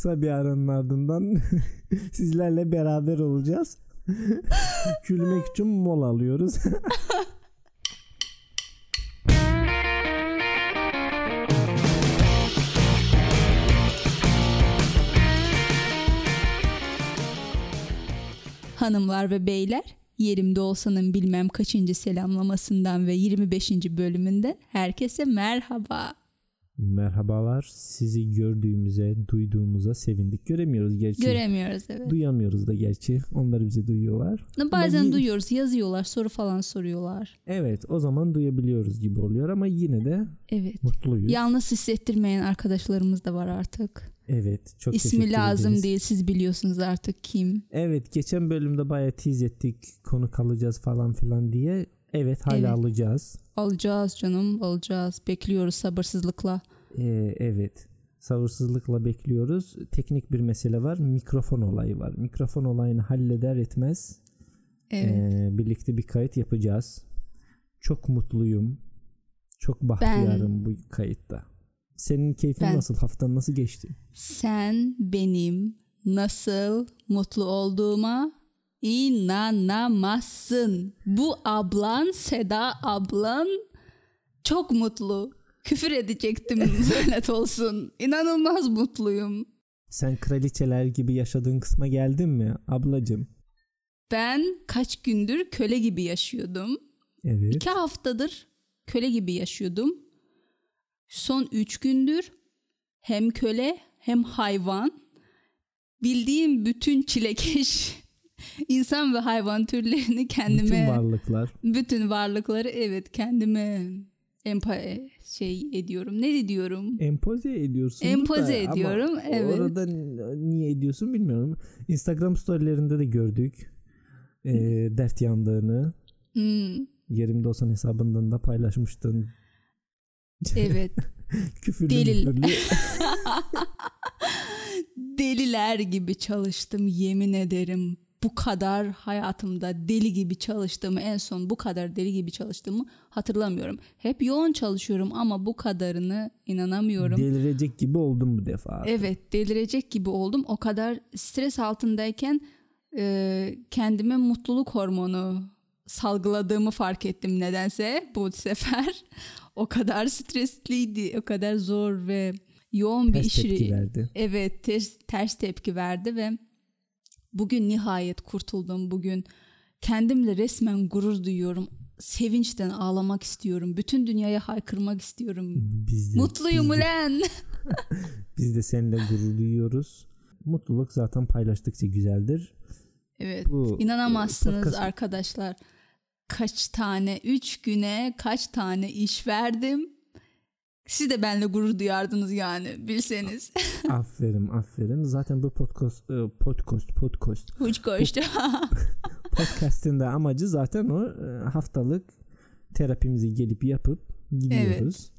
kısa bir aranın ardından sizlerle beraber olacağız. Gülmek için mola alıyoruz. Hanımlar ve beyler, yerimde olsanın bilmem kaçıncı selamlamasından ve 25. bölümünde herkese merhaba. Merhabalar. Sizi gördüğümüze, duyduğumuza sevindik. Göremiyoruz gerçi. Göremiyoruz evet. Duyamıyoruz da gerçi. Onlar bizi duyuyorlar. Bazen Ama duyuyoruz, yazıyorlar, soru falan soruyorlar. Evet o zaman duyabiliyoruz gibi oluyor ama yine de Evet. mutluyuz. Yalnız hissettirmeyen arkadaşlarımız da var artık. Evet çok İsmi lazım ederiz. değil, siz biliyorsunuz artık kim. Evet geçen bölümde bayağı tease ettik konu kalacağız falan filan diye. Evet hala Evet. alacağız. Alacağız canım, alacağız. Bekliyoruz sabırsızlıkla. Ee, evet sabırsızlıkla bekliyoruz. Teknik bir mesele var. Mikrofon olayı var. Mikrofon olayını halleder etmez Evet. ee, birlikte bir kayıt yapacağız. Çok mutluyum. Çok bahtiyarım bu kayıtta. Senin keyfin Ben- nasıl? Haftan nasıl geçti? Sen benim nasıl mutlu olduğuma inanamazsın. Bu ablan Seda ablan çok mutlu. Küfür edecektim lanet olsun. İnanılmaz mutluyum. Sen kraliçeler gibi yaşadığın kısma geldin mi ablacım? Ben kaç gündür köle gibi yaşıyordum. Evet. İki haftadır köle gibi yaşıyordum. Son üç gündür hem köle hem hayvan. Bildiğim bütün çilekeş insan ve hayvan türlerini kendime Bütün varlıklar. bütün varlıkları evet kendime empa şey ediyorum. Ne diyorum? Empoze ediyorsun. Empoze da ama ediyorum, evet. Orada niye ediyorsun bilmiyorum. Instagram storylerinde de gördük. e, dert yandığını. Hmm, Yerimde olsan hesabından da paylaşmıştın. evet. Küfürlü Delil. müfürlü. Deliler gibi çalıştım yemin ederim. Bu kadar hayatımda deli gibi çalıştığımı en son bu kadar deli gibi çalıştığımı hatırlamıyorum. Hep yoğun çalışıyorum ama bu kadarını inanamıyorum. Delirecek gibi oldum bu defa. Evet delirecek gibi oldum. O kadar stres altındayken e, kendime mutluluk hormonu salgıladığımı fark ettim nedense bu sefer. O kadar stresliydi, o kadar zor ve yoğun bir Ters iş. tepki verdi. Evet ters, ters tepki verdi ve bugün nihayet kurtuldum. Bugün kendimle resmen gurur duyuyorum. Sevinçten ağlamak istiyorum. Bütün dünyaya haykırmak istiyorum. Biz de, Mutluyum biz de, ulan. biz de seninle gurur duyuyoruz. Mutluluk zaten paylaştıkça güzeldir. Evet. Bu, İnanamazsınız podcast- arkadaşlar. Kaç tane, üç güne kaç tane iş verdim. Siz de benimle gurur duyardınız yani bilseniz. aferin aferin. Zaten bu podcast e, podcast podcast koştu. podcast'in de amacı zaten o e, haftalık terapimizi gelip yapıp gidiyoruz.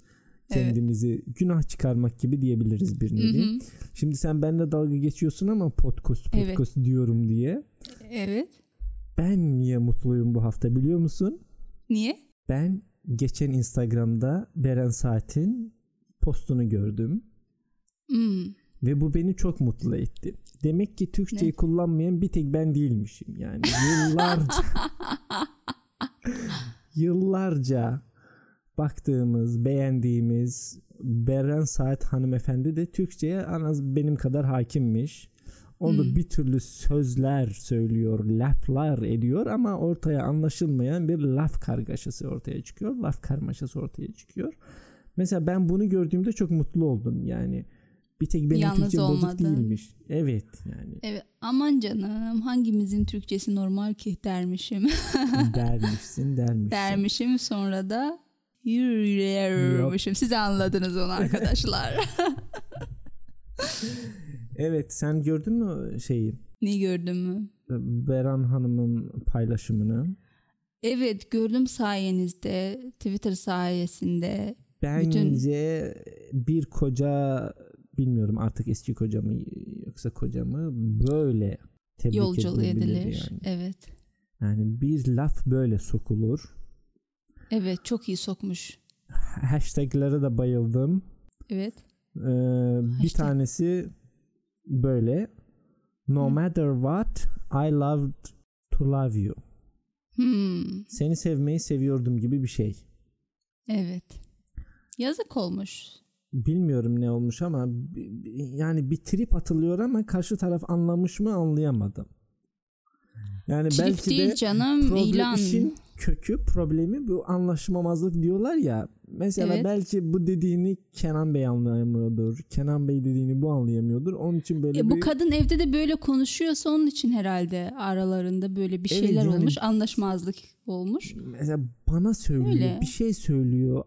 Kendimizi günah çıkarmak gibi diyebiliriz bir nevi. Hı hı. Şimdi sen benimle dalga geçiyorsun ama podcast Evet. podcast diyorum diye. evet. Ben niye mutluyum bu hafta biliyor musun? Niye? Ben geçen Instagram'da Beren Saat'in postunu gördüm Hmm. ve bu beni çok mutlu etti. Demek ki Türkçeyi Ne? kullanmayan bir tek ben değilmişim yani. Yıllarca yıllarca baktığımız, beğendiğimiz Beren Saat hanımefendi de Türkçe'ye en az benim kadar hakimmiş. O da Hmm. bir türlü sözler söylüyor, laflar ediyor ama ortaya anlaşılmayan bir laf kargaşası ortaya çıkıyor. Laf karmaşası ortaya çıkıyor. Mesela ben bunu gördüğümde çok mutlu oldum yani. Bir tek benim Yalnız Türkçe bozuk değilmiş. Evet yani Evet. Aman canım hangimizin Türkçesi normal ki dermişim. dermişsin dermişsin. dermişim sonra da yürüyormuşum. Siz anladınız onu arkadaşlar. Evet sen gördün mü şeyi ne gördün mü? Beran Hanım'ın paylaşımını? Evet gördüm sayenizde Twitter sayesinde. Bence bir koca bilmiyorum artık eski koca mı yoksa koca mı böyle tebrik Yolculuğu edilir. yani. Evet. Yani bir laf böyle sokulur. Evet çok iyi sokmuş. Hashtag'lere de bayıldım. Evet. Ee, bir Hashtag. tanesi böyle no matter what I loved to love you. Hmm, Seni sevmeyi seviyordum gibi bir şey. evet. Yazık olmuş. Bilmiyorum ne olmuş ama yani bir trip atılıyor ama karşı taraf anlamış mı anlayamadım. Yani Trip belki değil de canım problem, ilan. işin kökü problemi bu anlaşmamazlık diyorlar ya. Mesela Evet. belki bu dediğini Kenan Bey anlayamıyordur. Kenan Bey dediğini bu anlayamıyordur. Onun için böyle E, bu bir kadın evde de böyle konuşuyorsa onun için herhalde aralarında böyle bir Evet, şeyler yani- olmuş, anlaşmazlık olmuş. mesela bana söylüyor, Öyle. bir şey söylüyor.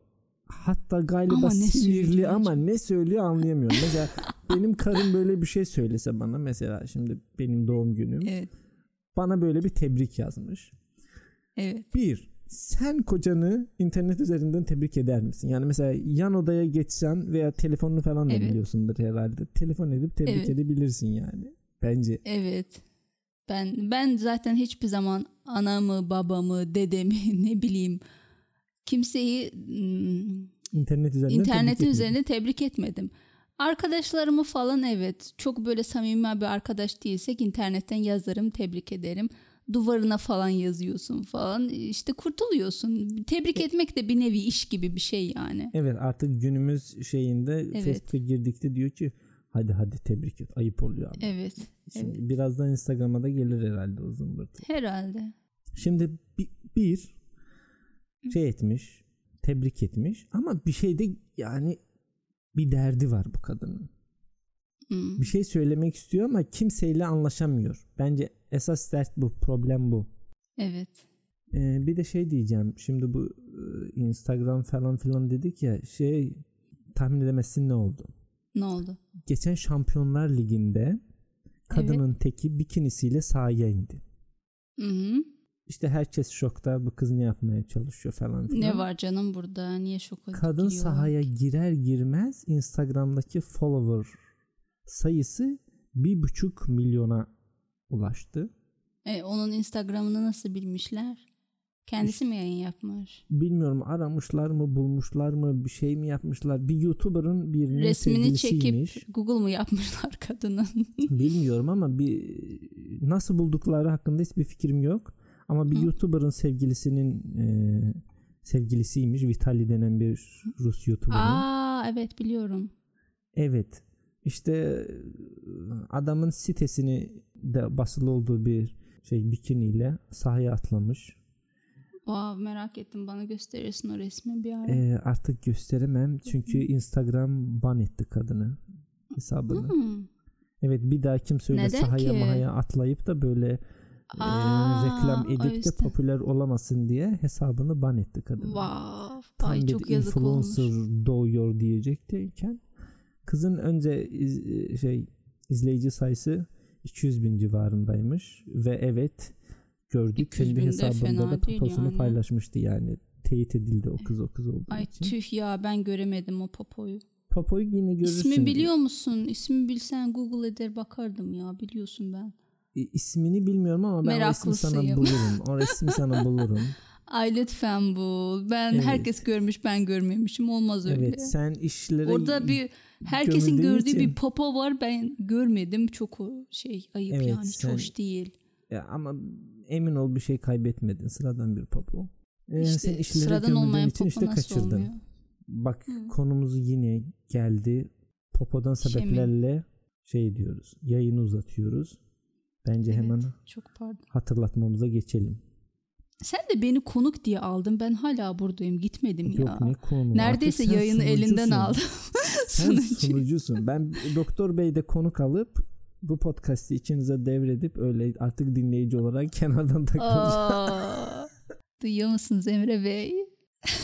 Hatta galiba Ama sinirli ama ne söylüyor anlayamıyorum. mesela benim karım böyle bir şey söylese bana mesela şimdi benim doğum günüm Evet, bana böyle bir tebrik yazmış. evet. Bir, sen kocanı internet üzerinden tebrik eder misin? Yani mesela yan odaya geçsen veya telefonunu falan da Evet. biliyorsundur herhalde. Telefon edip tebrik Evet. edebilirsin yani. Bence. Evet. Ben ben zaten hiçbir zaman anamı, babamı, dedemi ne bileyim kimseyi mm, İnternet üzerinden tebrik internetin etmiyorum. üzerinde tebrik etmedim. Arkadaşlarımı falan evet çok böyle samimi bir arkadaş değilsek internetten yazarım, tebrik ederim. Duvarına falan yazıyorsun falan işte kurtuluyorsun. Tebrik etmek de bir nevi iş gibi bir şey yani. Evet artık günümüz şeyinde Evet. Facebook'a girdikte diyor ki hadi hadi tebrik et. Ayıp oluyor ama. Evet. Şimdi birazdan Instagram'a da gelir herhalde o zımbırtı. Herhalde. Şimdi bir, bir şey etmiş, tebrik etmiş ama bir şey de yani bir derdi var bu kadının. Hmm. Bir şey söylemek istiyor ama kimseyle anlaşamıyor. Bence esas dert bu, problem bu. Evet. Ee, bir de şey diyeceğim. Şimdi bu e, Instagram falan filan dedik ya şey tahmin edemezsin ne oldu? Ne oldu? Geçen Şampiyonlar Ligi'nde kadının teki bikinisiyle sahaya indi. Hı hı. İşte herkes şokta bu kız ne yapmaya çalışıyor falan filan. Ne var canım burada? Niye şoka Kadın giriyor? sahaya girer girmez Instagram'daki follower sayısı bir buçuk milyona ulaştı. E, onun Instagram'ını nasıl bilmişler? Kendisi mi yayın yapmış? Bilmiyorum aramışlar mı bulmuşlar mı bir şey mi yapmışlar. Bir YouTuber'ın birinin Resmini çekip Google mu yapmışlar kadının? Bilmiyorum ama bir nasıl buldukları hakkında hiçbir fikrim yok. Ama bir Hı. YouTuber'ın sevgilisinin e, sevgilisiymiş. Vitali denen bir Rus YouTuber'ın. Aa evet biliyorum. Evet. İşte e, adamın sitesini de basılı olduğu bir şey bikiniyle sahaya atlamış. Wow, merak ettim bana gösterirsin o resmi bir ara. Ee, artık gösteremem çünkü Instagram ban etti kadını hesabını. Hmm. Evet bir daha kimse öyle Neden sahaya ki? mahaya atlayıp da böyle e, Aa, reklam o edip de popüler olamasın diye hesabını ban etti kadını. Wow. Tam Ay bir çok yazık olmuş. influencer doğuyor diyecekteyken kızın önce iz- şey izleyici sayısı 200 bin civarındaymış ve evet gördük 200 kendi hesabında da poposunu yani. paylaşmıştı yani teyit edildi o kız o kız olduğu Ay için. tüh ya ben göremedim o popoyu. Popoyu yine görürsün. İsmi biliyor musun? İsmi bilsen Google eder bakardım ya biliyorsun ben. E, ismini bilmiyorum ama ben o ismi sana Meraklısıyım. bulurum. O ismi sana bulurum. Ay lütfen bul. Ben Evet. herkes görmüş ben görmemişim olmaz öyle. Evet sen işlere Orada bir herkesin gördüğü için- bir popo var ben görmedim çok şey ayıp Evet, yani sen- hoş değil. Ya ama emin ol bir şey kaybetmedin. Sıradan bir popo. Ee, İşte sen işlere sıradan olmayan için popo işte nasıl kaçırdın. olmuyor? Bak Hı. konumuz yine geldi. Popodan Şemi. sebeplerle şey diyoruz. Yayını uzatıyoruz. Bence Evet, hemen Çok pardon. hatırlatmamıza geçelim. Sen de beni konuk diye aldın. Ben hala buradayım. Gitmedim Yok ya. ne konu. Neredeyse Artık yayını elinden aldım. Sen Sunucu. sunucusun. Ben Doktor Bey'de konuk alıp bu podcast'i içinize devredip öyle artık dinleyici olarak kenardan takılacağım. Duyuyor musunuz Emre Bey?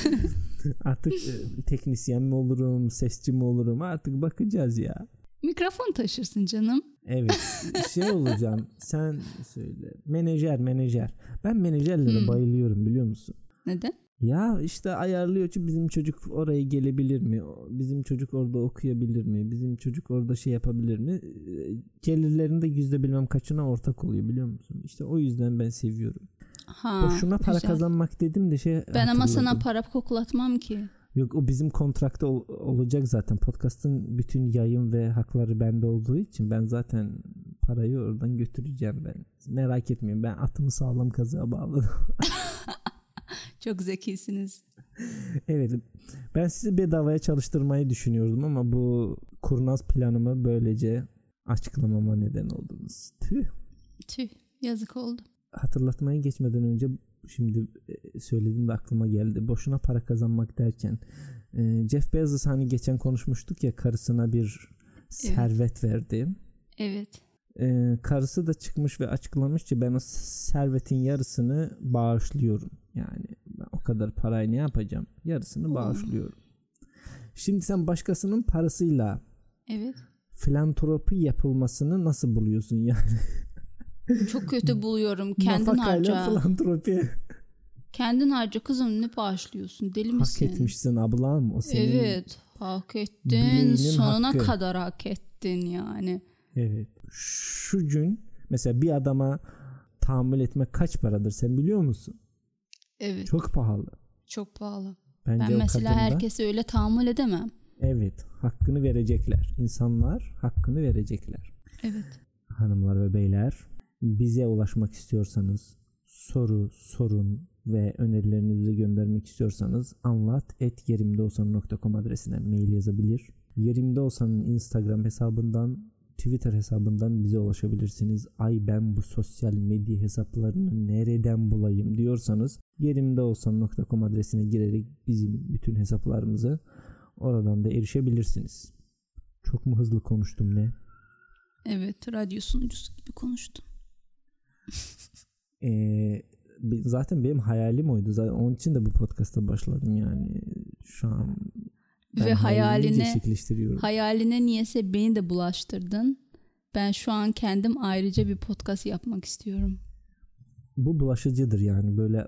artık e, teknisyen mi olurum, sesçi mi olurum artık bakacağız ya. Mikrofon taşırsın canım. Evet şey olacağım sen söyle menajer menajer ben menajerlere Hmm. bayılıyorum biliyor musun? Neden? Ya işte ayarlıyor ki bizim çocuk oraya gelebilir mi? Bizim çocuk orada okuyabilir mi? Bizim çocuk orada şey yapabilir mi? Ee, Gelirlerinde yüzde bilmem kaçına ortak oluyor biliyor musun? İşte o yüzden ben seviyorum. Ha, Boşuna para güzel. kazanmak dedim de şey Ben ama sana para koklatmam ki. Yok o bizim kontrakta ol- olacak zaten. Podcast'ın bütün yayın ve hakları bende olduğu için ben zaten parayı oradan götüreceğim ben. Merak etmeyin ben atımı sağlam kazığa bağladım. Çok zekisiniz. evet ben sizi bedavaya çalıştırmayı düşünüyordum ama bu kurnaz planımı böylece açıklamama neden oldunuz. Tüh. Tüh yazık oldu. Hatırlatmaya geçmeden önce şimdi e, söyledim de aklıma geldi. Boşuna para kazanmak derken e, Jeff Bezos hani geçen konuşmuştuk ya karısına bir servet verdi. Evet. E, karısı da çıkmış ve açıklamış ki ben o servetin yarısını bağışlıyorum. Yani ben o kadar parayı ne yapacağım? Yarısını Oo. bağışlıyorum. Şimdi sen başkasının parasıyla Evet. filantropi yapılmasını nasıl buluyorsun yani? Çok kötü buluyorum. Kendin harca. filantropi Kendin harca kızım ne bağışlıyorsun? Deli hak misin? etmişsin ablam. O senin Evet. Hak ettin. Sonuna hakkı. kadar hak ettin yani. Evet. Şu gün mesela bir adama tahammül etmek kaç paradır sen biliyor musun? Evet. Çok, Çok pahalı. pahalı. Bence Ben mesela kadında- herkese öyle tahammül edemem. Evet hakkını verecekler. İnsanlar hakkını verecekler. Evet. Hanımlar ve beyler bize ulaşmak istiyorsanız soru, sorun ve önerilerinizi göndermek istiyorsanız anlat.yerimdeolsan.com adresine mail yazabilir. Yerimde Olsan'ın Instagram hesabından Twitter hesabından bize ulaşabilirsiniz. Ay ben bu sosyal medya hesaplarını nereden bulayım diyorsanız yerimdeolsan.com adresine girerek bizim bütün hesaplarımızı oradan da erişebilirsiniz. Çok mu hızlı konuştum ne? Evet. Radyo sunucusu gibi konuştum. Ee, zaten benim hayalim oydu. Zaten onun için de bu podcast'a başladım yani. Şu an ben Ve hayaline hayaline niyeyse beni de bulaştırdın. Ben şu an kendim ayrıca bir podcast yapmak istiyorum. bu bulaşıcıdır yani böyle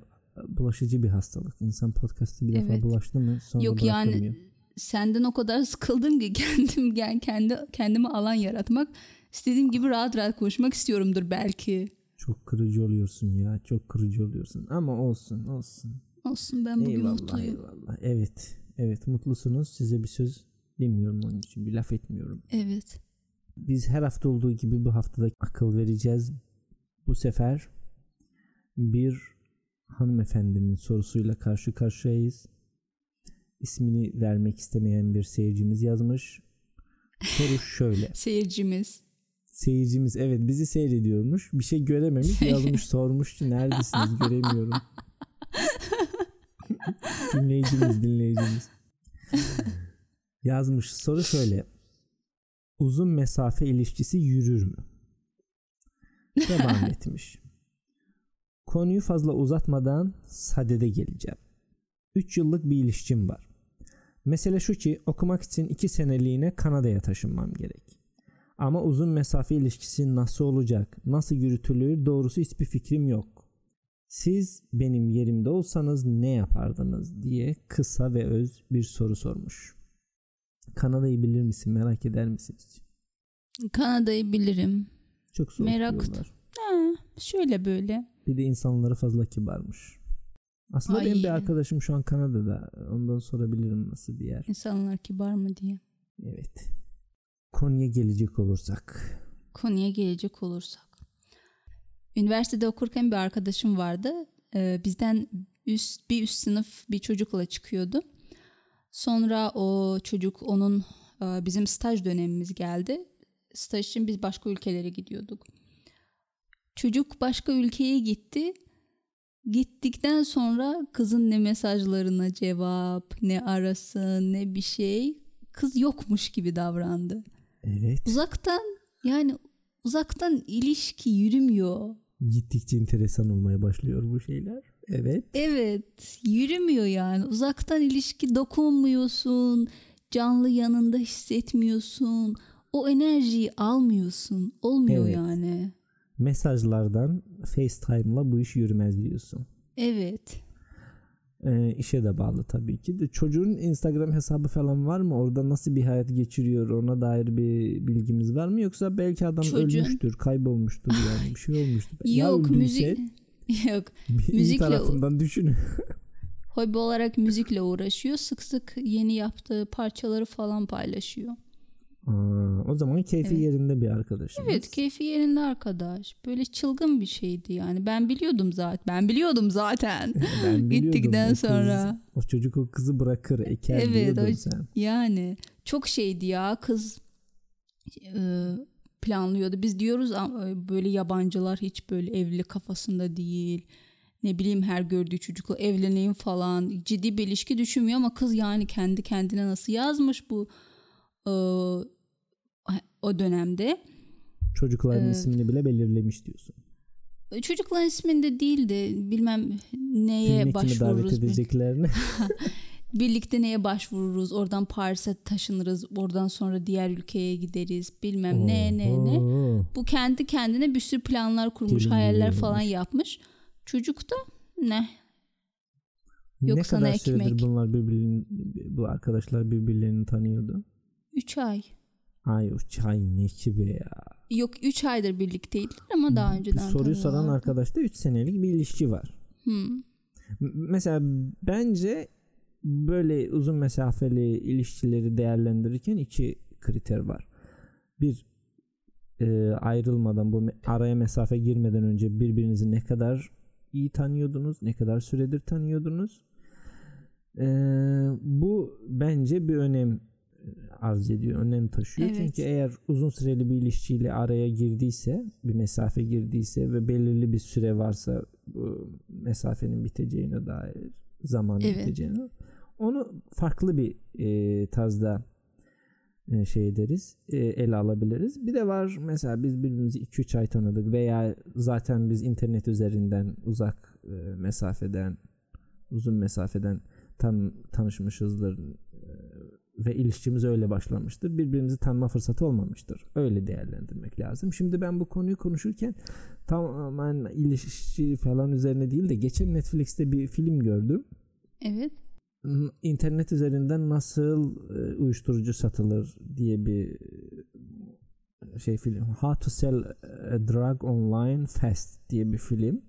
bulaşıcı bir hastalık. İnsan podcast'ı bir defa Evet. bulaştı mı sonra Yok yani senden o kadar sıkıldım ki kendim kendi kendime alan yaratmak istediğim gibi rahat rahat konuşmak istiyorumdur belki. Çok kırıcı oluyorsun ya. Çok kırıcı oluyorsun. Ama olsun olsun. Olsun ben bugün eyvallah mutluyum. eyvallah. Evet. Evet mutlusunuz. Size bir söz demiyorum onun için. Bir laf etmiyorum. Evet. Biz her hafta olduğu gibi bu haftada akıl vereceğiz. Bu sefer bir hanımefendinin sorusuyla karşı karşıyayız. İsmini vermek istemeyen bir seyircimiz yazmış. Soru şöyle. Seyircimiz. Seyircimiz evet bizi seyrediyormuş. Bir şey görememiş yazmış sormuş ki neredesiniz göremiyorum. dinleyicimiz dinleyicimiz. Yazmış soru şöyle. Uzun mesafe ilişkisi yürür mü? Devam etmiş. Konuyu fazla uzatmadan sadede geleceğim. 3 yıllık bir ilişkim var. Mesele şu ki okumak için 2 seneliğine Kanada'ya taşınmam gerek. Ama uzun mesafe ilişkisi nasıl olacak, nasıl yürütülür doğrusu hiçbir fikrim yok. Siz benim yerimde olsanız ne yapardınız diye kısa ve öz bir soru sormuş. Kanada'yı bilir misin merak eder misin hiç? Kanada'yı bilirim. Çok soğuk Merak- diyorlar. Ha, şöyle böyle. Bir de insanları fazla kibarmış. Aslında Ay. benim bir arkadaşım şu an Kanada'da. Ondan sorabilirim nasıl bir yer. İnsanlar kibar mı diye. Evet. Konuya gelecek olursak. Konuya gelecek olursak. Üniversitede okurken bir arkadaşım vardı. Ee, bizden üst bir üst sınıf bir çocukla çıkıyordu. Sonra o çocuk onun e, bizim staj dönemimiz geldi. Staj için biz başka ülkelere gidiyorduk. Çocuk başka ülkeye gitti. Gittikten sonra kızın ne mesajlarına cevap, ne arası, ne bir şey. Kız yokmuş gibi davrandı. Evet. Uzaktan yani uzaktan ilişki yürümüyor. Gittikçe enteresan olmaya başlıyor bu şeyler. Evet. Evet yürümüyor yani uzaktan ilişki dokunmuyorsun canlı yanında hissetmiyorsun o enerjiyi almıyorsun olmuyor Evet. yani. Mesajlardan FaceTime'la bu iş yürümez diyorsun. Evet Ee, işe de bağlı tabii ki de. Çocuğun Instagram hesabı falan var mı? Orada nasıl bir hayat geçiriyor? Ona dair bir bilgimiz var mı? Yoksa belki adam Çocuğun- ölmüştür, kaybolmuştur yani bir şey olmuştur. Ya yok öldüyse müzik yok bir müzikle- tarafından düşünün. hobi olarak müzikle uğraşıyor. Sık sık yeni yaptığı parçaları falan paylaşıyor. Aa, o zaman keyfi Evet. yerinde bir arkadaşımız. Evet keyfi yerinde arkadaş. Böyle çılgın bir şeydi yani. Ben biliyordum zaten. Ben biliyordum zaten. Ben biliyordum, Gittikten o kız- sonra. o çocuk o kızı bırakır eker Evet, o- sen. Yani çok şeydi ya kız e, planlıyordu. Biz diyoruz e, böyle yabancılar hiç böyle evli kafasında değil. Ne bileyim her gördüğü çocukla evleneyim falan. Ciddi bir ilişki düşünmüyor ama kız yani kendi kendine nasıl yazmış bu e, o dönemde. Çocukların Evet. ismini bile belirlemiş diyorsun. Çocukların isminde değil de bilmem neye davet başvururuz. bil- edeceklerini. Birlikte neye başvururuz? Oradan Paris'e taşınırız. Oradan sonra diğer ülkeye gideriz. Bilmem ne ne ne. Bu kendi kendine bir sürü planlar kurmuş, Gelin hayaller gibi falan yapmış. Çocuk da ne? ne Yok sana kadar süredir ekmek. bunlar birbirinin bu arkadaşlar birbirlerini tanıyordu? 3 ay. Ay o çay ne ki be ya. Yok 3 aydır birlikteydiler ama daha önceden soruyu soran arkadaşta 3 senelik bir ilişki var. Hmm. Mesela bence böyle uzun mesafeli ilişkileri değerlendirirken iki kriter var. Bir e, ayrılmadan bu araya mesafe girmeden önce birbirinizi ne kadar iyi tanıyordunuz, ne kadar süredir tanıyordunuz. E, bu bence bir önem arz ediyor, önem taşıyor. Evet. Çünkü eğer uzun süreli bir ilişkiyle araya girdiyse, bir mesafe girdiyse ve belirli bir süre varsa bu mesafenin biteceğine dair zamanın Evet. biteceğine onu farklı bir e, tarzda e, şey ederiz e, ele alabiliriz. Bir de var mesela biz birbirimizi 2-3 ay tanıdık veya zaten biz internet üzerinden uzak e, mesafeden uzun mesafeden tan tanışmışızdır ve ilişkimiz öyle başlamıştır. Birbirimizi tanıma fırsatı olmamıştır. Öyle değerlendirmek lazım. Şimdi ben bu konuyu konuşurken tamamen ilişki falan üzerine değil de geçen Netflix'te bir film gördüm. Evet. İnternet üzerinden nasıl e, uyuşturucu satılır diye bir e, şey film. How to sell a drug online fast diye bir film.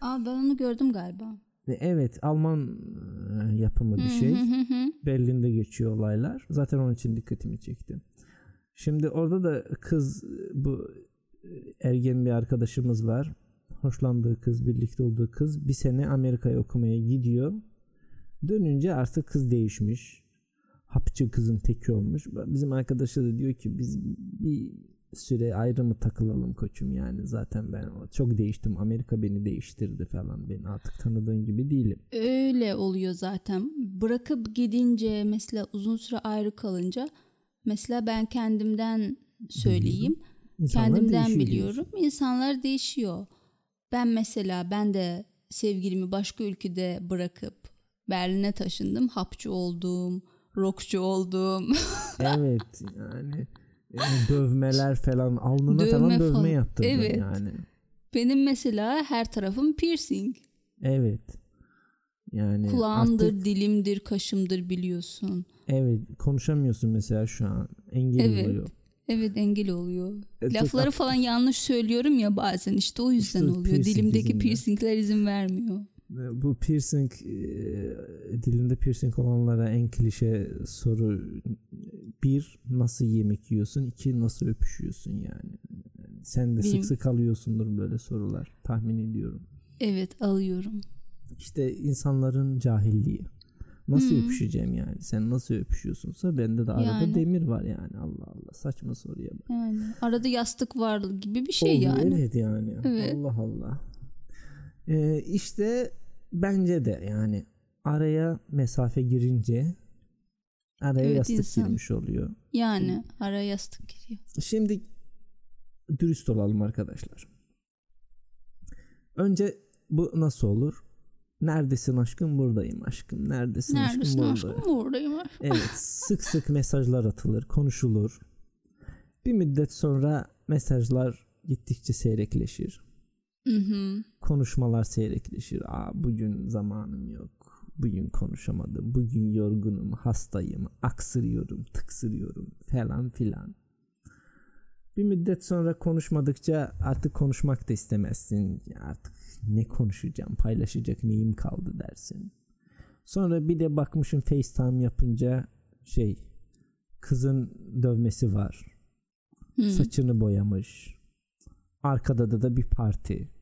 Aa ben onu gördüm galiba. Evet Alman yapımı bir şey. Berlin'de geçiyor olaylar. Zaten onun için dikkatimi çekti. Şimdi orada da kız bu ergen bir arkadaşımız var. Hoşlandığı kız, birlikte olduğu kız bir sene Amerika'ya okumaya gidiyor. Dönünce artık kız değişmiş. Hapçı kızın teki olmuş. Bizim arkadaşı da diyor ki biz bir süre ayrı mı takılalım koçum yani zaten ben çok değiştim Amerika beni değiştirdi falan ben artık tanıdığın gibi değilim. Öyle oluyor zaten. Bırakıp gidince mesela uzun süre ayrı kalınca mesela ben kendimden söyleyeyim. İnsanlar kendimden biliyorum. diyorsun. İnsanlar değişiyor. Ben mesela ben de sevgilimi başka ülkede bırakıp Berlin'e taşındım. Hapçı oldum, rockçu oldum. Evet yani dövmeler falan alnına Dövme falan dövme falan. yaptırdın Evet. yani. Benim mesela her tarafım piercing. Evet. Yani Kulağımdır, artık dilimdir, kaşımdır biliyorsun. evet konuşamıyorsun mesela şu an. Engel Evet. oluyor. Evet engel oluyor. E, Lafları falan yanlış söylüyorum ya bazen işte o yüzden İşte oluyor. piercing Dilimdeki piercingler izin vermiyor. E, Bu piercing e, dilinde piercing olanlara en klişe soru bir nasıl yemek yiyorsun iki nasıl öpüşüyorsun yani. Sen de sık sık alıyorsundur böyle sorular tahmin ediyorum. Evet alıyorum. İşte insanların cahilliği. Nasıl Hmm. öpüşeceğim yani? Sen nasıl öpüşüyorsunsa bende de arada Yani. demir var yani. Allah Allah saçma soruya bak. Yani arada yastık var gibi bir şey Oldu, yani. Evet yani. Evet. Allah Allah. Ee, işte bence de yani araya mesafe girince araya Evet, yastık insan. girmiş oluyor. Yani araya yastık giriyor. Şimdi dürüst olalım arkadaşlar. Önce bu nasıl olur? Neredesin aşkım buradayım aşkım. Neredesin, Neredesin aşkım aşkım? buradayım. Evet sık sık mesajlar atılır konuşulur. Bir müddet sonra mesajlar gittikçe seyrekleşir. Hı hı. Konuşmalar seyrekleşir. Aa, bugün zamanım yok. Bugün konuşamadım. Bugün yorgunum, hastayım, aksırıyorum, tıksırıyorum falan filan. Bir müddet sonra konuşmadıkça artık konuşmak da istemezsin. Artık ne konuşacağım, paylaşacak neyim kaldı dersin. Sonra bir de bakmışım FaceTime yapınca şey kızın dövmesi var. Hı. Saçını boyamış. Arkada da da bir parti.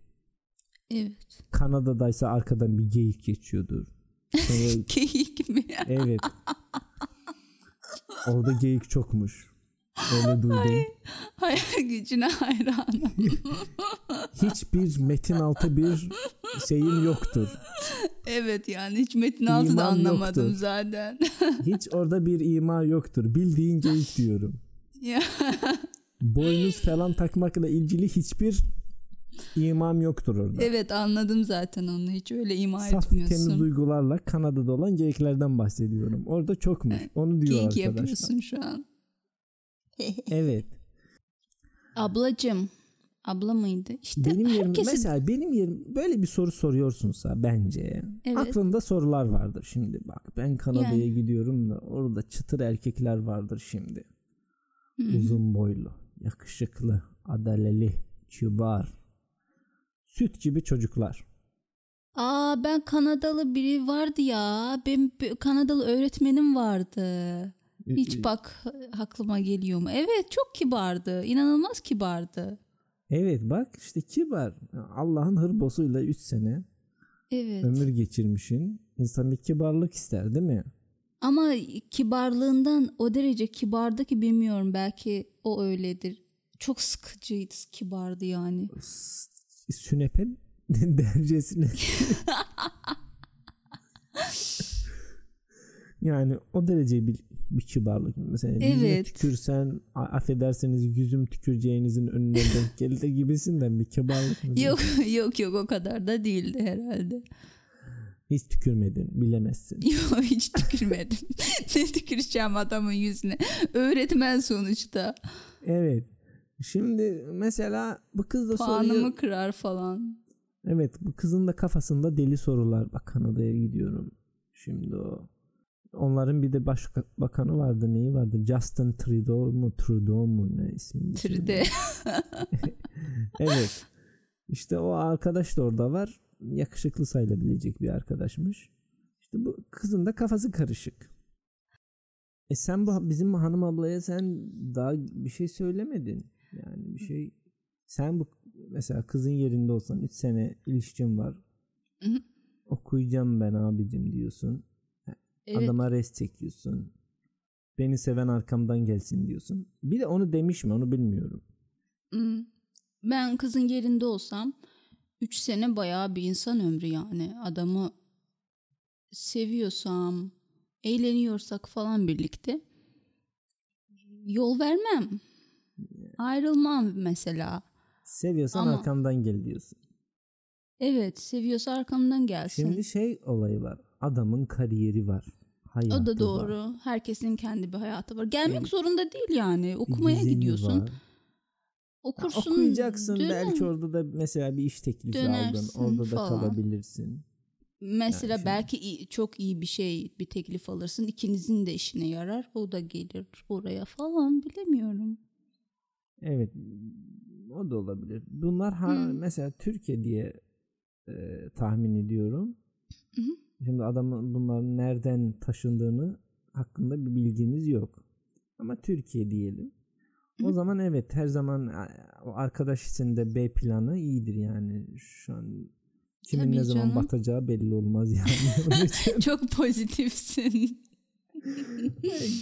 Evet. Kanada'daysa arkadan bir geyik geçiyordur. Sonra, Geyik mi? evet. Orada geyik çokmuş. Öyle duydum. Hayal gücüne hayranım. Hiçbir metin altı bir şeyim yoktur. evet yani hiç Metin Altı da İman anlamadım yoktur. zaten. Hiç orada bir ima yoktur. Bildiğin geyik diyorum. Boynuz falan takmakla ilgili hiçbir imam yoktur orada. evet anladım zaten onu. Hiç öyle ima Saf temiz etmiyorsun. duygularla Kanada'da olan geyiklerden bahsediyorum. Orada çokmuş. Onu diyor Geyik arkadaşlar. yapıyorsun şu an. Evet. Ablacım. Abla mıydı? İşte benim yerim herkesin... mesela benim yerim böyle bir soru soruyorsunsa bence Evet. aklında sorular vardır şimdi bak ben Kanada'ya Yani. gidiyorum da orada çıtır erkekler vardır şimdi Hı. uzun boylu yakışıklı adaleli kibar süt gibi çocuklar Aa ben Kanadalı biri vardı ya. Benim Kanadalı öğretmenim vardı. Hiç bak aklıma geliyor mu? Evet çok kibardı. İnanılmaz kibardı. evet bak işte kibar Allah'ın hırbosuyla 3 sene Evet. ömür geçirmişin insan bir kibarlık ister değil mi Ama kibarlığından o derece kibardı ki bilmiyorum belki o öyledir. Çok sıkıcıydı, kibardı yani. Sünepe derecesine yani o derece bir, bir kibarlık mesela yüzüne Evet. tükürsen affederseniz yüzüm tüküreceğinizin önüne denk gelir gibisinden bir kibarlık mı? Yok yok yok o kadar da değildi herhalde. hiç tükürmedin bilemezsin Yok hiç tükürmedim. ne tüküreceğim adamın yüzüne. Öğretmen sonuçta. evet şimdi mesela bu kız da soruyor Puanımı kırar falan. Evet bu kızın da kafasında deli sorular. Bak Kanada'ya gidiyorum. Şimdi o. Onların bir de başbakanı vardı. Neyi vardı? Justin Trudeau mu? Trudeau mu? Ne ismi? Tride. evet. İşte o arkadaş da orada var. Yakışıklı sayılabilecek bir arkadaşmış. İşte bu kızın da kafası karışık. E sen bu bizim hanım ablaya sen daha bir şey söylemedin. Yani bir şey sen bu mesela kızın yerinde olsan 3 sene ilişkin var. Okuyacağım ben abicim diyorsun. Evet. Adama rest çekiyorsun. Beni seven arkamdan gelsin diyorsun. Bir de onu demiş mi onu bilmiyorum. Ben kızın yerinde olsam 3 sene bayağı bir insan ömrü yani. Adamı seviyorsam, eğleniyorsak falan birlikte yol vermem. Ayrılmam mesela. Seviyorsan Ama- arkamdan gel diyorsun. Evet, seviyorsa arkamdan gelsin. Şimdi şey olayı var. Adamın kariyeri var. Hayatı o da var, doğru. Herkesin kendi bir hayatı var. Gelmek Evet. zorunda değil yani. Okumaya gidiyorsun. var. Okursun. Okuyacaksın dönem. belki orada da mesela bir iş teklifi aldın. Dönersin Orada da falan. kalabilirsin. Mesela Yani belki iyi- çok iyi bir şey, bir teklif alırsın. İkinizin de işine yarar. O da gelir oraya falan bilemiyorum. Evet. O da olabilir. Bunlar ha, Hı. mesela Türkiye diye e, tahmin ediyorum. Hı hı. Şimdi adamın bunların nereden taşındığını hakkında bir bilgimiz yok. Ama Türkiye diyelim. O Hı. zaman evet her zaman o arkadaş için de B planı iyidir yani. Şu an kimin Tabii ne zaman canım. batacağı belli olmaz yani. Çok pozitifsin.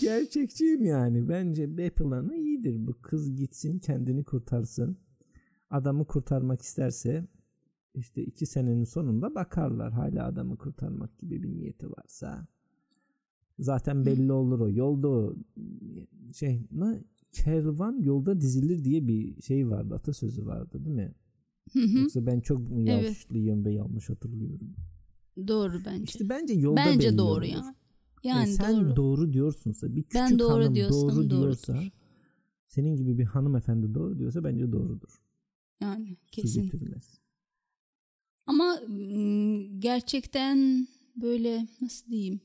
Gerçekçiyim yani. Bence B planı iyidir. Bu kız gitsin kendini kurtarsın. Adamı kurtarmak isterse işte iki senenin sonunda bakarlar. Hala adamı kurtarmak gibi bir niyeti varsa. Zaten belli olur o. Yolda şey ne kervan yolda dizilir diye bir şey vardı. Atasözü vardı değil mi? Hı hı. Yoksa ben çok mu Evet. yanlışlıyım ve yanlış hatırlıyorum. doğru bence. İşte bence yolda bence doğru olur. yani. Yani Yani sen doğru. diyorsunsa bir küçük Ben doğru hanım diyorsam doğru doğrudur. diyorsa senin gibi bir hanımefendi doğru diyorsa bence doğrudur. Yani kesin. Ama gerçekten böyle nasıl diyeyim?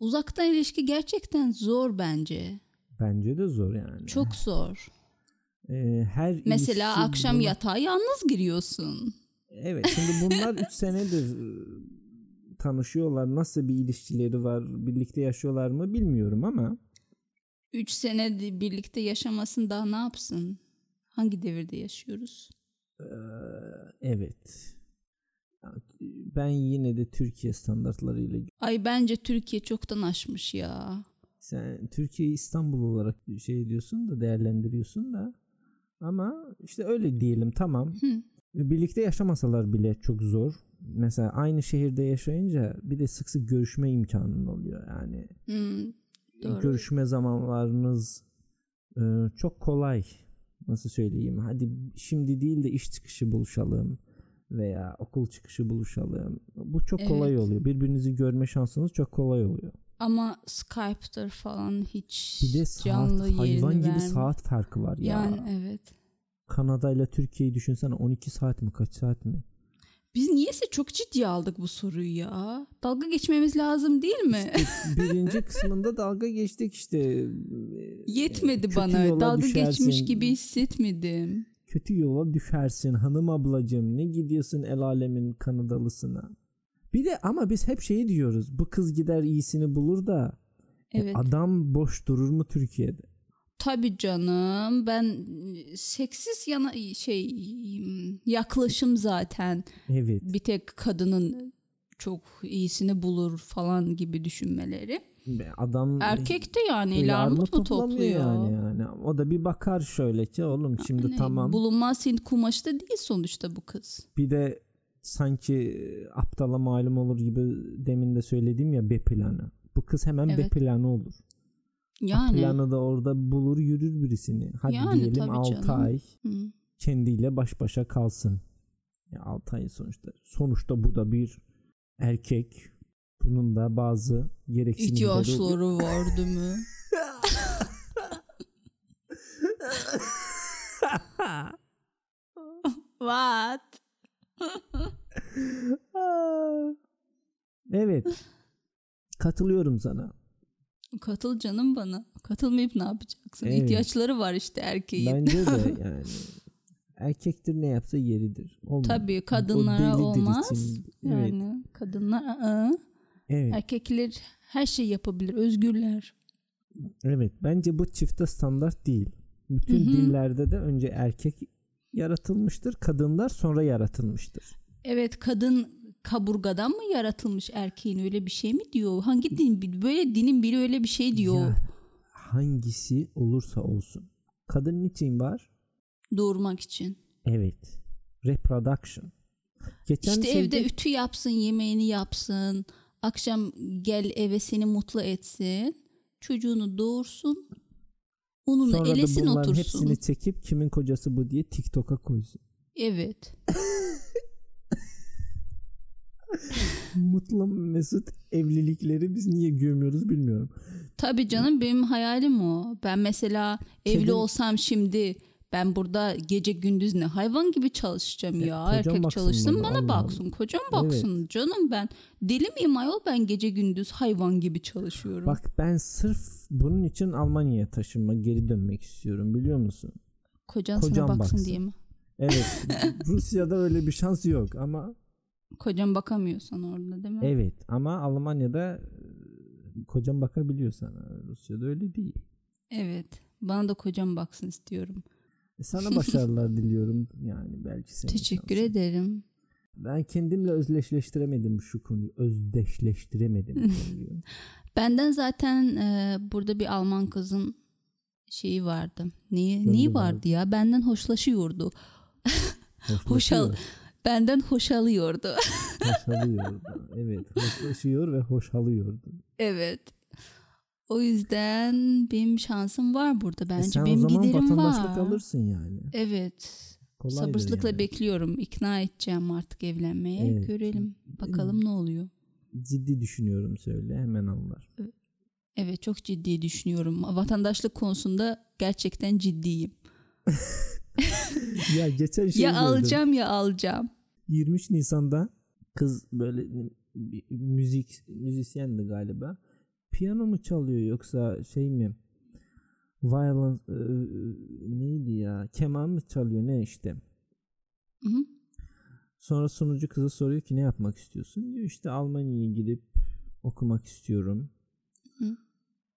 Uzaktan ilişki gerçekten zor bence. Bence de zor yani. Çok zor. Ee, her Mesela akşam buna- yatağa yalnız giriyorsun. Evet şimdi bunlar 3 senedir tanışıyorlar? Nasıl bir ilişkileri var? Birlikte yaşıyorlar mı bilmiyorum ama 3 sene birlikte yaşamasın daha ne yapsın? Hangi devirde yaşıyoruz? Ee, evet. Ben yine de Türkiye standartlarıyla Ay bence Türkiye çoktan aşmış ya. sen Türkiye'yi İstanbul olarak şey diyorsun da değerlendiriyorsun da ama işte öyle diyelim tamam. Hı. Birlikte yaşamasalar bile çok zor. Mesela aynı şehirde yaşayınca bir de sık sık görüşme imkanın oluyor. Yani Hmm, doğru. görüşme zamanlarınız e, çok kolay. Nasıl söyleyeyim? Hadi şimdi değil de iş çıkışı buluşalım veya okul çıkışı buluşalım. Bu çok kolay Evet. oluyor. Birbirinizi görme şansınız çok kolay oluyor. Ama Skype'dır falan hiç Bir de saat canlı hayvan gibi vermiyor. saat farkı var ya. Yani evet. Kanada ile Türkiye'yi düşünsene 12 saat mi kaç saat mi? Biz niyeyse çok ciddiye aldık bu soruyu ya. Dalga geçmemiz lazım değil mi? Birinci kısmında dalga geçtik işte. Yetmedi Kötü bana. Dalga geçmiş düşersin. gibi hissetmedim. Kötü yola düşersin hanım ablacığım ne gidiyorsun el alemin Kanadalısına. Bir de ama biz hep şeyi diyoruz bu kız gider iyisini bulur da e, Evet. adam boş durur mu Türkiye'de? Tabii canım. Ben e, seksiz yana şey yaklaşım zaten Evet. bir tek kadının çok iyisini bulur falan gibi düşünmeleri. Adam Erkek de yani el el armut mu topluyor? yani, yani. O da bir bakar şöyle ki oğlum şimdi Hani tamam. Bulunmaz Hint kumaşı da değil sonuçta bu kız. Bir de sanki aptala malum olur gibi demin de söyledim ya B planı. Bu kız hemen B Evet. planı olur. Yani. planı da orada bulur yürür birisini. Hadi Yani diyelim tabii 6 canım. ay Hı. kendiyle baş başa kalsın. Ya 6 ay sonuçta. Sonuçta bu da bir erkek. Bunun da bazı gereksinimleri. İhtiyaçları var değil mi? What? evet. Katılıyorum sana. Katıl canım bana. Katılmayıp ne yapacaksın? Evet. İhtiyaçları var işte erkeğin. Bence de yani erkektir ne yapsa yeridir. Olmaz. Tabii kadınlara olmaz. için. Evet. Yani kadınlar ı-ı. Evet. erkekler her şey yapabilir. Özgürler. Evet. Bence bu çifte standart değil. Bütün Hı hı. dillerde de önce erkek yaratılmıştır. Kadınlar sonra yaratılmıştır. Evet kadın kaburgadan mı yaratılmış erkeğin öyle bir şey mi diyor? Hangi din böyle dinin biri öyle bir şey diyor. Ya, hangisi olursa olsun. Kadın niçin var? Doğurmak için. Evet. Reproduction. Geçen işte şeyde- evde ütü yapsın, yemeğini yapsın. Akşam gel eve seni mutlu etsin. Çocuğunu doğursun. Onunla sonra da elesin bunların otursun. hepsini çekip kimin kocası bu diye TikTok'a koysun. Evet. Mutlu mesut evlilikleri biz niye görmüyoruz bilmiyorum. Tabii canım benim hayalim o. Ben mesela evli Kedi- olsam şimdi ben burada gece gündüz ne hayvan gibi çalışacağım ya. kocam Erkek çalışsın bana, bana Allah baksın. Kocam baksın canım ben. Deli miyim ayol ben gece gündüz hayvan gibi çalışıyorum. Bak ben sırf bunun için Almanya'ya taşınma geri dönmek istiyorum biliyor musun? Kocan kocam sana baksın, baksın. diye mi? Evet Rusya'da öyle bir şans yok ama Kocam bakamıyorsan orada değil mi? evet ama Almanya'da e, kocam bakabiliyor sana. Rusya'da öyle değil. Evet. Bana da kocam baksın istiyorum. E, Sana başarılar diliyorum yani belki senin Teşekkür şansın. ederim. Ben kendimle özdeşleştiremedim şu konuyu. Özdeşleştiremedim konuyu. Benden zaten e, burada bir Alman kızın şeyi vardı. Neyi, Gönlü neyi vardı. vardı ya? Benden hoşlaşıyordu. Hoşal, Hoşlaşıyor. Benden hoşalıyordu. Hoşalıyordu. Evet. Hoşlaşıyor ve hoşalıyordu. evet. O yüzden benim şansım var burada E bence. sen o benim zaman giderim vatandaşlık var. alırsın yani. Evet. Kolaydır Sabırsızlıkla yani. bekliyorum. İkna edeceğim artık evlenmeye. Evet. Görelim. Bakalım ne oluyor. Ciddi düşünüyorum söyle hemen anlar. Evet çok ciddi düşünüyorum. Vatandaşlık konusunda gerçekten ciddiyim. ya geçen şey ya gördüm. alacağım ya alacağım. 23 Nisan'da kız böyle müzik müzisyendi galiba. Piyano mu çalıyor yoksa şey mi? Violin e, neydi ya? Keman mı çalıyor ne işte? Hı hı. Sonra sunucu kızı soruyor ki ne yapmak istiyorsun? Diyor işte Almanya'ya gidip okumak istiyorum. Hı.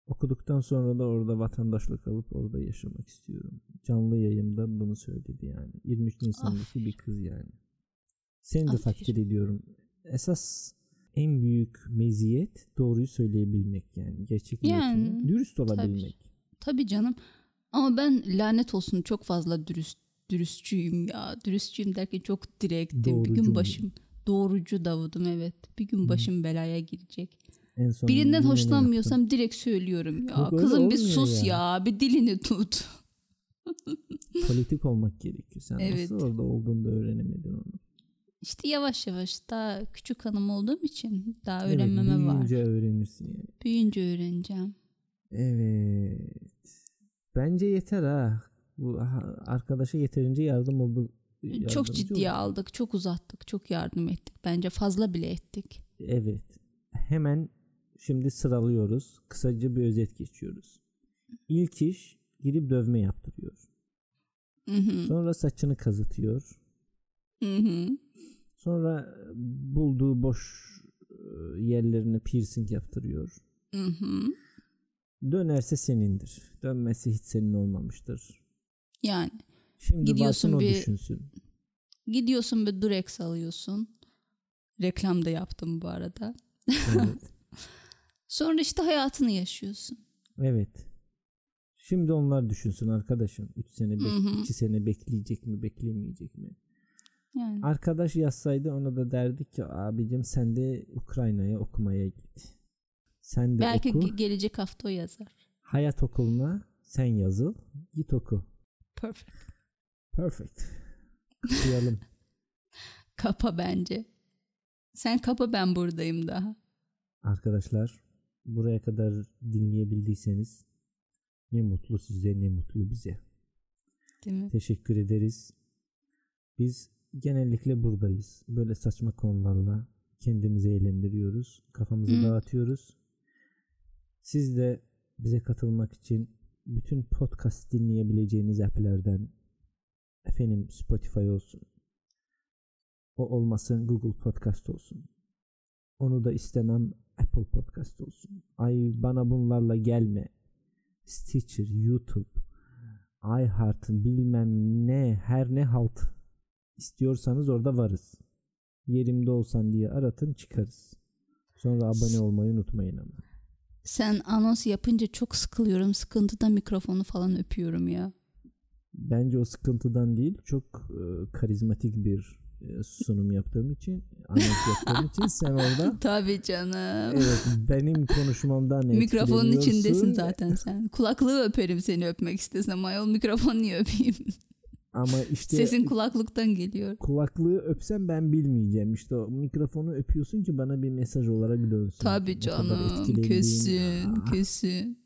Okuduktan sonra da orada vatandaşlık alıp orada yaşamak istiyorum. Canlı yayında bunu söyledi yani. 23 Nisan'daki bir kız yani. Seni de Aferin. takdir ediyorum. Esas en büyük meziyet doğruyu söyleyebilmek yani. Gerçek Yani, niyetine dürüst olabilmek. Tabii canım. Ama ben lanet olsun çok fazla dürüst dürüstçüyüm ya. Dürüstçüyüm derken çok direktim. bir Doğrucu gün muydun? başım doğrucu Davud'um evet. Bir gün başım belaya girecek. En son Birinden hoşlanmıyorsam direkt söylüyorum ya. Yok, Kızım bir sus ya. ya. Bir dilini tut. politik olmak gerekiyor. Sen Evet. nasıl orada olduğunda öğrenemedin onu. İşte yavaş yavaş daha küçük hanım olduğum için daha Evet, öğrenmeme var. büyüyünce öğrenirsin yani. Büyüyünce öğreneceğim. Evet. Bence yeter ha. Bu arkadaşa yeterince yardım oldu. Çok ciddiye oldu. aldık, çok uzattık, çok yardım ettik. Bence fazla bile ettik. Evet. Hemen şimdi sıralıyoruz. Kısaca bir özet geçiyoruz. İlk iş gidip dövme yaptırıyor. Hı hı. Sonra saçını kazıtıyor. Hı hı. Sonra bulduğu boş e, yerlerine piercing yaptırıyor. Hı hı. Dönerse senindir. Dönmesi hiç senin olmamıştır. Yani Şimdi Gidiyorsun varsın o bir- düşünsün. gidiyorsun bir Durex alıyorsun. Reklam da yaptım bu arada. Evet. Sonra işte hayatını yaşıyorsun. evet. Şimdi onlar düşünsün arkadaşım. 3 sene, Hı hı. 2 sene bekleyecek mi, beklemeyecek mi? Yani Arkadaş yazsaydı ona da derdik ki abicim sen de Ukrayna'ya okumaya git. Sen de belki oku. ge- gelecek hafta o yazar. Hayat okuluna sen yazıl. Git oku. Perfect. Perfect. Duyalım. Kapa bence. Sen kapa ben buradayım daha. Arkadaşlar buraya kadar dinleyebildiyseniz ne mutlu size ne mutlu bize. Değil mi? Teşekkür ederiz. Biz genellikle buradayız. Böyle saçma konularla kendimizi eğlendiriyoruz. Kafamızı Hı. dağıtıyoruz. Siz de bize katılmak için bütün podcast dinleyebileceğiniz app'lerden efendim Spotify olsun. O olmasın Google Podcast olsun. Onu da istemem Apple Podcast olsun. Ay bana bunlarla gelme. Stitcher, YouTube, iHeart bilmem ne her ne halt istiyorsanız orada varız. Yerimde olsan diye aratın çıkarız. Sonra abone olmayı unutmayın ama. Sen anons yapınca çok sıkılıyorum. Sıkıntıda mikrofonu falan öpüyorum ya. Bence o sıkıntıdan değil çok e, karizmatik bir e, sunum yaptığım için anons yaptığım için sen orada Tabii canım. evet benim konuşmamdan Mikrofonun etkileniyorsun. içindesin zaten sen. Kulaklığı öperim seni öpmek istesem. Ayol mikrofon niye öpeyim? Ama işte Sesin kulaklıktan geliyor. kulaklığı öpsem ben bilmeyeceğim. İşte o mikrofonu öpüyorsun ki bana bir mesaj olarak dönsün. Tabii canım. Kesin. Ah. Kesin.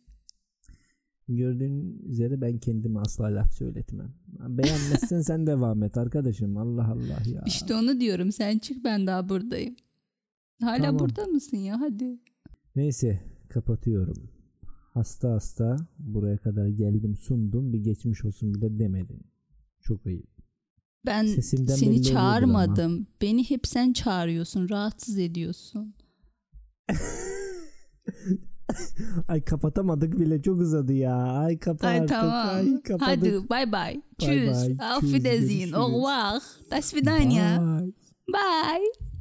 Gördüğün üzere ben kendime asla laf söyletmem. Beğenmezsen sen devam et arkadaşım. Allah Allah ya. İşte onu diyorum. Sen çık ben daha buradayım. Hala Tamam. burada mısın ya? Hadi. Neyse kapatıyorum. Hasta hasta buraya kadar geldim sundum bir geçmiş olsun bile demedin. Çok ayıp. Ben Sesimden seni çağırmadım. Beni hep sen çağırıyorsun. Rahatsız ediyorsun. Ay kapatamadık bile çok uzadı ya. Ay kapat. Ay tamam. Ay. Hadi bay bay. Tschüss. Auf Wiedersehen. Au revoir. Das Vidanya. Bye. bye.